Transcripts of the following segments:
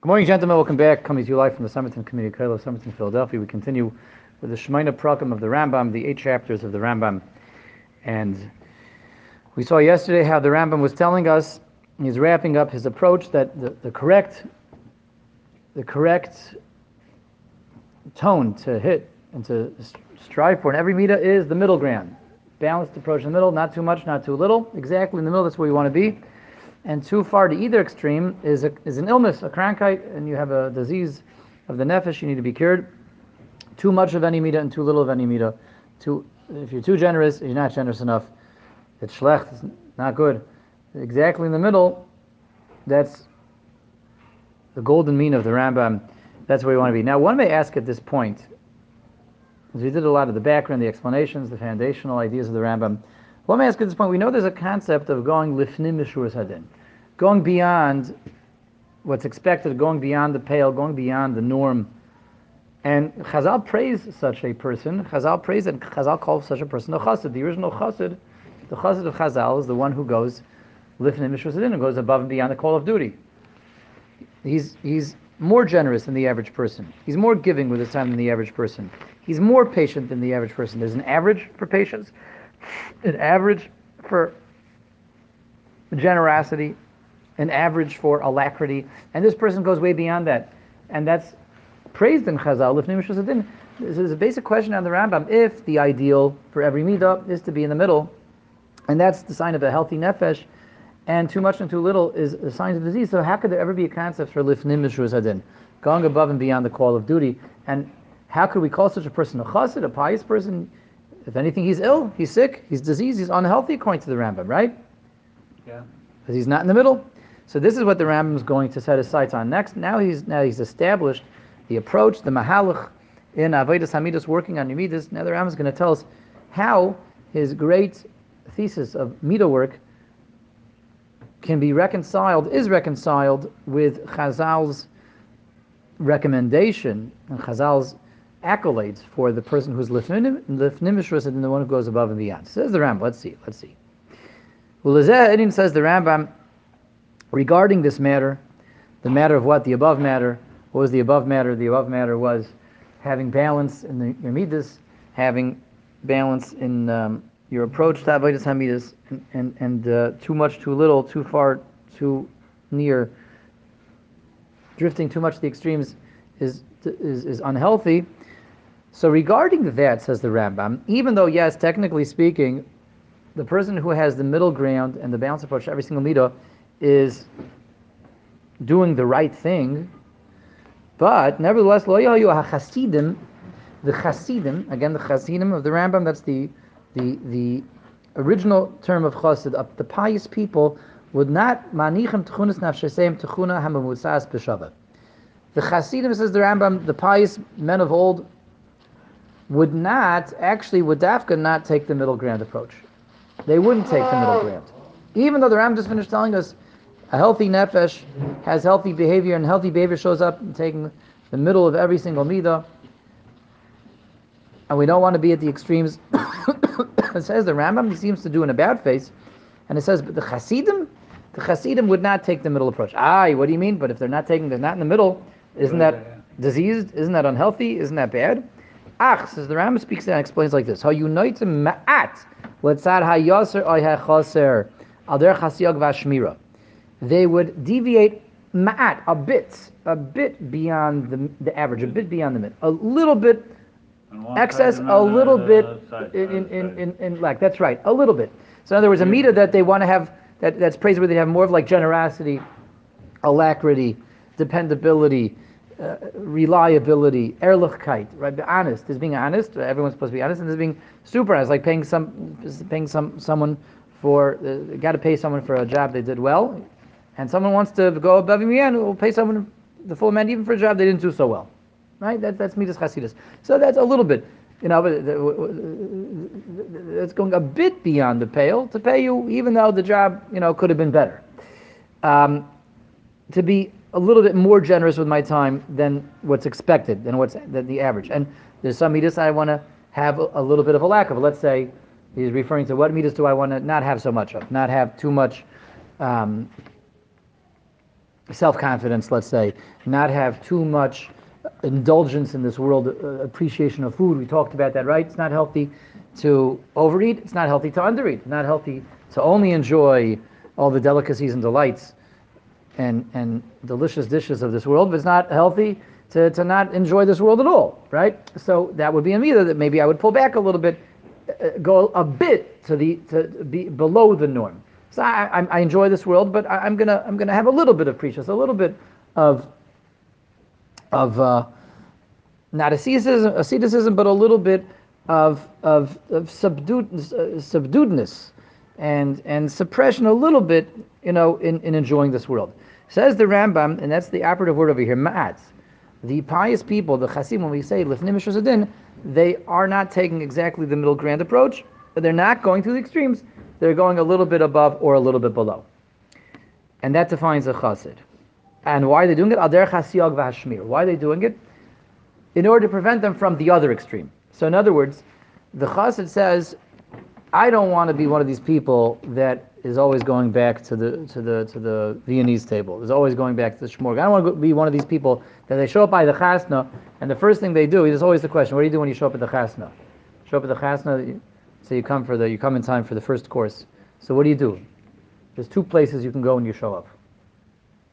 Good morning, gentlemen. Welcome back. Coming to you live from the Somerton Community College of Somerton, Philadelphia. We continue with the Shemone Perakim of the Rambam, the eight chapters of the Rambam. And we saw yesterday how the Rambam was telling us, he's wrapping up his approach, that the, the correct the correct tone to hit and to strive for in every midah is the middle ground. Balanced approach in the middle, not too much, not too little. Exactly in the middle, that's where you want to be and too far to either extreme is, a, is an illness, a krankheit, and you have a disease of the nefesh, you need to be cured. Too much of any midah and too little of any midah. Too, if you're too generous, you're not generous enough. It's schlecht, it's not good. Exactly in the middle, that's the golden mean of the Rambam. That's where we want to be. Now, one may ask at this point, as we did a lot of the background, the explanations, the foundational ideas of the Rambam, one me ask at this point, we know there's a concept of going lifnim mishur hadin going beyond what's expected, going beyond the pale, going beyond the norm. And Chazal praise such a person. Chazal praise and Chazal calls such a person a chassid. The original chassid, the chassid of Chazal, is the one who goes lifnim mishrasadin and goes above and beyond the call of duty. He's he's more generous than the average person. He's more giving with his time than the average person. He's more patient than the average person. There's an average for patience, an average for generosity, an average for alacrity, and this person goes way beyond that, and that's praised in Chazal. If this is a basic question on the Rambam. If the ideal for every midah is to be in the middle, and that's the sign of a healthy nefesh, and too much and too little is a sign of disease. So how could there ever be a concept for lifnim mishur going above and beyond the call of duty? And how could we call such a person a chassid, a pious person? If anything, he's ill, he's sick, he's diseased, he's unhealthy, according to the Rambam, right? Yeah. Because he's not in the middle. So this is what the Rambam is going to set his sights on next. Now he's now he's established the approach, the mahalach in Avodas Hamidus, working on Yemidus. Now the Rambam is going to tell us how his great thesis of Midah work can be reconciled, is reconciled with Chazal's recommendation and Chazal's accolades for the person who's lifnim and the one who goes above and beyond. Says the Rambam. Let's see. Let's see. Well, says the Rambam regarding this matter, the matter of what? The above matter. What was the above matter? The above matter was having balance in the, your midas, having balance in um, your approach to avodas hamidas, and and, and uh, too much, too little, too far, too near, drifting too much to the extremes is is, is unhealthy. So regarding that, says the Rambam, even though yes, technically speaking, the person who has the middle ground and the balance approach to every single midah is doing the right thing, but nevertheless, lo hachasidim, the chasidim, again the chasidim of the Rambam, that's the the the original term of chasid, of the pious people would not manichem tchunas nafsheseim tchuna hamamutzas b'shavat. The chasidim says the Rambam, the pious men of old would not actually would dafka not take the middle ground approach. They wouldn't take the middle ground, even though the Rambam just finished telling us a healthy nefesh has healthy behavior, and healthy behavior shows up in taking the middle of every single midah. And we don't want to be at the extremes. it says the Rambam seems to do an about face, and it says, but the Hasidim, the Hasidim would not take the middle approach. Ah, what do you mean? But if they're not taking, they're not in the middle. Isn't that diseased? Isn't that unhealthy? Isn't that bad? Ach, says the Rambam speaks and explains like this: How united ma'at letzad hayaser ay hachaser al der chasiyag vashmira they would deviate ma'at, a bit, a bit beyond the, the average, a bit beyond the mid, a little bit excess, a little bit in, in, in, in, lack. That's right, a little bit. So in other words, a meter that they want to have, that, that's praiseworthy, they have more of like generosity, alacrity, dependability, uh, reliability, ehrlichkeit, right? Be honest. Is being honest. Everyone's supposed to be honest, and there's being super honest, like paying some, paying some someone for, uh, got to pay someone for a job they did well and someone wants to go above Miyan, will pay someone the full amount even for a job they didn't do so well. Right? That, that's Midas Chasidus. So that's a little bit, you know, it's going a bit beyond the pale to pay you, even though the job, you know, could have been better. Um, to be a little bit more generous with my time than what's expected, than what's than the average. And there's some midas I want to have a, little bit of a lack of. Let's say he's referring to what midas do I want to not have so much of, not have too much um, self-confidence, let's say, not have too much indulgence in this world, uh, appreciation of food. We talked about that, right? It's not healthy to overeat. It's not healthy to undereat. It's not healthy to only enjoy all the delicacies and delights and, and delicious dishes of this world, but it's not healthy to, to not enjoy this world at all, right? So that would be a mida that maybe I would pull back a little bit, uh, go a bit to the to be below the norm. So I, I, I enjoy this world, but I, am gonna I'm gonna have a little bit of prishus, a little bit of of uh, not asceticism, asceticism, but a little bit of of, of subdued, uh, subduedness and and suppression, a little bit, you know, in, in enjoying this world. Says the Rambam, and that's the operative word over here, ma'at. The pious people, the chasim, when we say lifnim they are not taking exactly the middle ground approach, but they're not going to the extremes. They're going a little bit above or a little bit below. And that defines a chassid. And why are they doing it? Ader chasiyag v'hashmir. Why are they doing it? In order to prevent them from the other extreme. So in other words, the chassid says, I don't want to be one of these people that is always going back to the to the to the Viennese table. Is always going back to the shmorg. I don't want to be one of these people that they show up by the chasna, and the first thing they do is always the question: What do you do when you show up at the chasna? Show up at the chasna, so you come for the you come in time for the first course. So what do you do? There's two places you can go when you show up.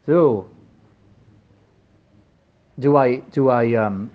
Do do I do I um,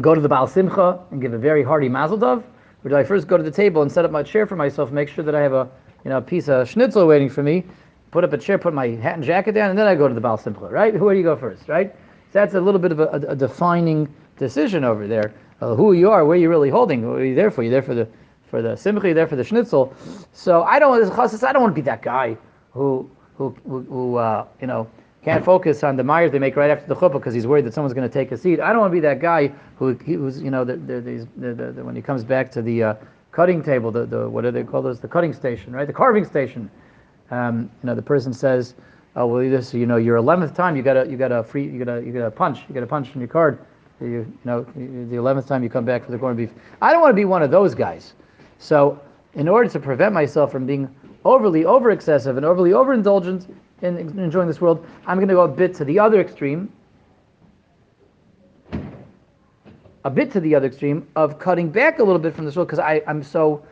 go to the Baal Simcha and give a very hearty mazel tov? Or do I first go to the table and set up my chair for myself, make sure that I have a you know a piece of schnitzel waiting for me, put up a chair, put my hat and jacket down, and then I go to the Baal Simcha, right? Who do you go first, right? So that's a little bit of a, a, defining decision over there. Uh, who you are, where you're really holding, are you there for? You're there for the for the simcha, you're there for the schnitzel. So I don't, I don't want to be that guy who who who, who uh, you know can't focus on the Myers they make right after the chuppah because he's worried that someone's going to take a seat. I don't want to be that guy who who's you know the, the, the, when he comes back to the uh, cutting table, the, the what do they call those? The cutting station, right? The carving station. Um, you know, the person says, "Oh well, this you know your eleventh time you got a you got a free you got a you got a punch you got a punch in your card. You, you know the eleventh time you come back for the corned beef. I don't want to be one of those guys. So in order to prevent myself from being overly over excessive and overly overindulgent, in enjoying this world. I'm going to go a bit to the other extreme, a bit to the other extreme of cutting back a little bit from this world because I'm so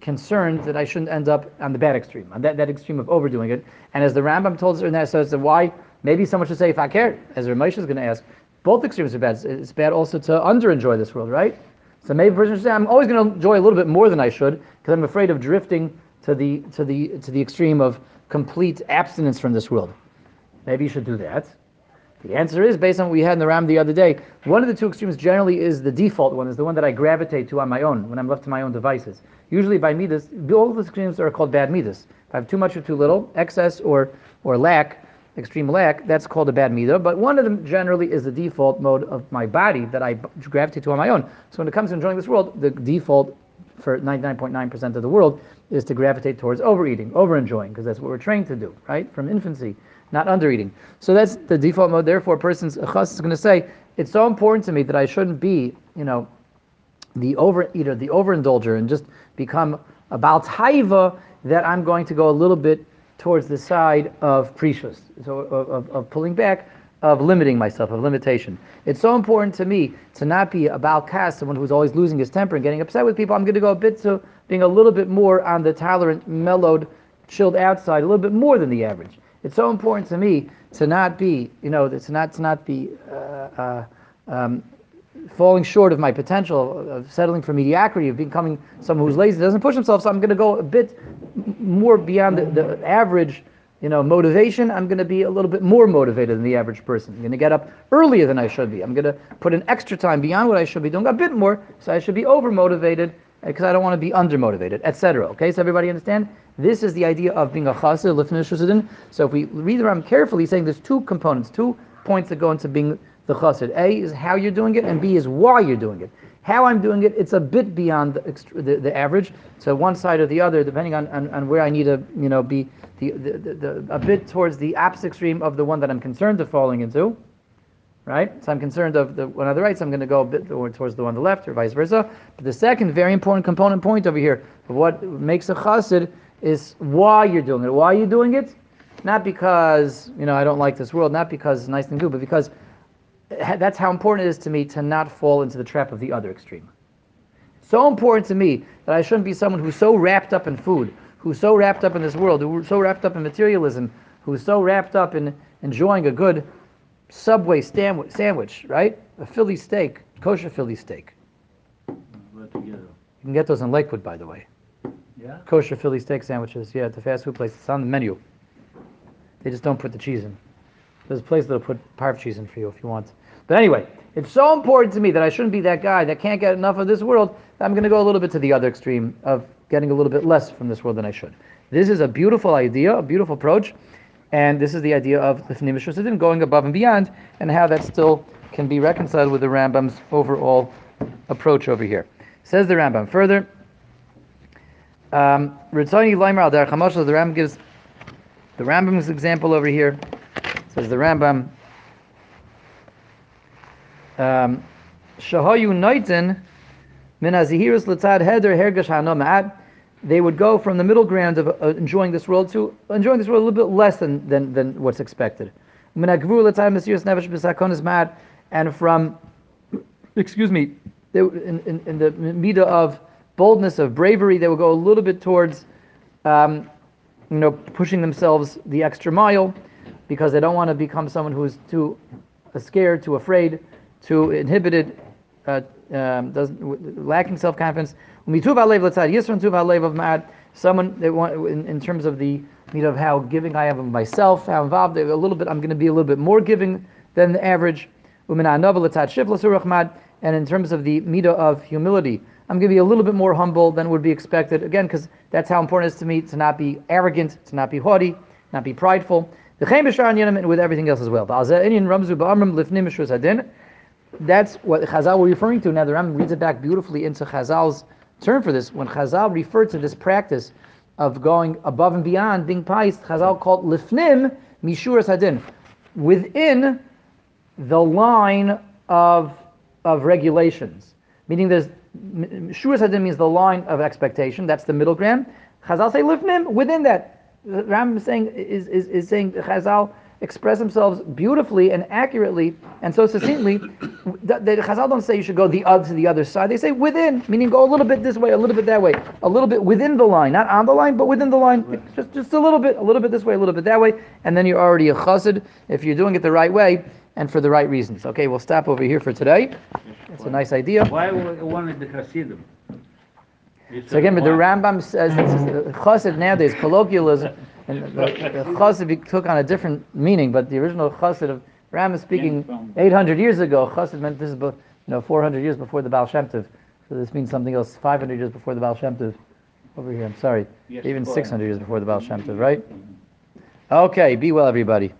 concerned that I shouldn't end up on the bad extreme, on that, that extreme of overdoing it. And as the Rambam told us in that, so it's why maybe someone should say if I care, as Ramesh is going to ask, both extremes are bad. It's bad also to under enjoy this world, right? So maybe a person should say, I'm always going to enjoy a little bit more than I should because I'm afraid of drifting to the to the to the extreme of complete abstinence from this world. Maybe you should do that. The answer is based on what we had in the Ram the other day. One of the two extremes generally is the default one, is the one that I gravitate to on my own when I'm left to my own devices. Usually by midas, all the extremes are called bad midas. If I have too much or too little, excess or or lack, extreme lack, that's called a bad midah. But one of them generally is the default mode of my body that I gravitate to on my own. So when it comes to enjoying this world, the default for 99.9% of the world is to gravitate towards overeating, overenjoying, because that's what we're trained to do, right? From infancy, not undereating. So that's the default mode. Therefore, a person's chas is going to say, it's so important to me that I shouldn't be, you know, the overeater, the overindulger, and just become about haiva that I'm going to go a little bit towards the side of prishus, so of, of, of pulling back of limiting myself, of limitation. It's so important to me to not be a cast, someone who's always losing his temper and getting upset with people. I'm going to go a bit to being a little bit more on the tolerant, mellowed, chilled outside, a little bit more than the average. It's so important to me to not be, you know, to not to not be uh, uh, um, falling short of my potential of settling for mediocrity, of becoming someone who's lazy, doesn't push himself. So I'm going to go a bit more beyond the, the average you know, motivation, I'm going to be a little bit more motivated than the average person. I'm going to get up earlier than I should be. I'm going to put in extra time beyond what I should be doing, a bit more, so I should be over motivated because uh, I don't want to be under motivated, etc. Okay, so everybody understand? This is the idea of being a chassid, lifnei So if we read the Ram carefully, saying there's two components, two points that go into being the chassid. A is how you're doing it, and B is why you're doing it. How I'm doing it, it's a bit beyond the, the, the average. So one side or the other, depending on, on, on where I need to, you know, be the, the, the, a bit towards the opposite extreme of the one that I'm concerned of falling into. Right? So I'm concerned of the one on the right, so I'm going to go a bit towards the one on the left, or vice versa. But the second very important component point over here what makes a chassid is why you're doing it. Why are you doing it? not because you know I don't like this world, not because it's nice and good, but because that's how important it is to me to not fall into the trap of the other extreme. So important to me that I shouldn't be someone who's so wrapped up in food, who's so wrapped up in this world, who's so wrapped up in materialism, who's so wrapped up in enjoying a good Subway sandwich, sandwich right? A Philly steak, kosher Philly steak. You can get those in Lakewood, by the way. Yeah? Kosher Philly steak sandwiches, yeah, at the fast food place. It's on the menu. They just don't put the cheese in. There's a place that'll put parv cheese in for you if you want. But anyway, it's so important to me that I shouldn't be that guy that can't get enough of this world. I'm going to go a little bit to the other extreme of getting a little bit less from this world than I should. This is a beautiful idea, a beautiful approach, and this is the idea of Lifnim Mishrasidin, going above and beyond, and how that still can be reconciled with the Rambam's overall approach over here. Says the Rambam further. Um, the Rambam gives the Rambam's example over here. Says the Rambam. Um, Shahayu Noitin min l'tzad heder. They would go from the middle ground of uh, enjoying this world to enjoying this world a little bit less than, than, than what's expected. And from, excuse me, they, in, in, in the midah of boldness, of bravery, they would go a little bit towards, um, you know, pushing themselves the extra mile because they don't want to become someone who's too scared, too afraid, too inhibited, uh, um, doesn't, lacking of ma'at. Someone they want in, in terms of the need of how giving I am of myself, how involved a little bit. I'm going to be a little bit more giving than the average. And in terms of the midah of humility, I'm going to be a little bit more humble than would be expected. Again, because that's how important it is to me to not be arrogant, to not be haughty, not be prideful. The and with everything else as well. That's what Chazal were referring to. Now the Ram reads it back beautifully into Chazal's term for this. When Chazal referred to this practice of going above and beyond, being pious, Chazal called lifnim mishur sadin, within the line of of regulations. Meaning there's Shur Sadin means the line of expectation, that's the middle ground. Chazal say lifnim within that. Ram is saying is, is, is saying Chazal express themselves beautifully and accurately and so succinctly. the, the Chazal don't say you should go the other to the other side. They say within, meaning go a little bit this way, a little bit that way, a little bit within the line, not on the line, but within the line. Just just a little bit, a little bit this way, a little bit that way, and then you're already a chassid if you're doing it the right way and for the right reasons. Okay, we'll stop over here for today. It's a nice idea. Why wanted the Hasidim? So again, but the. Rambam says it's, uh, chassid nowadays, colloquialism, and the, the chassid took on a different meaning, but the original chassid of Ram is speaking 800 years ago. Chassid meant this is, you know, 400 years before the Baal Shem Tov. So this means something else, 500 years before the Baal Shem Tov. Over here, I'm sorry. Yes, Even 600 years before the Baal Shem Tov, right? Okay, be well, everybody.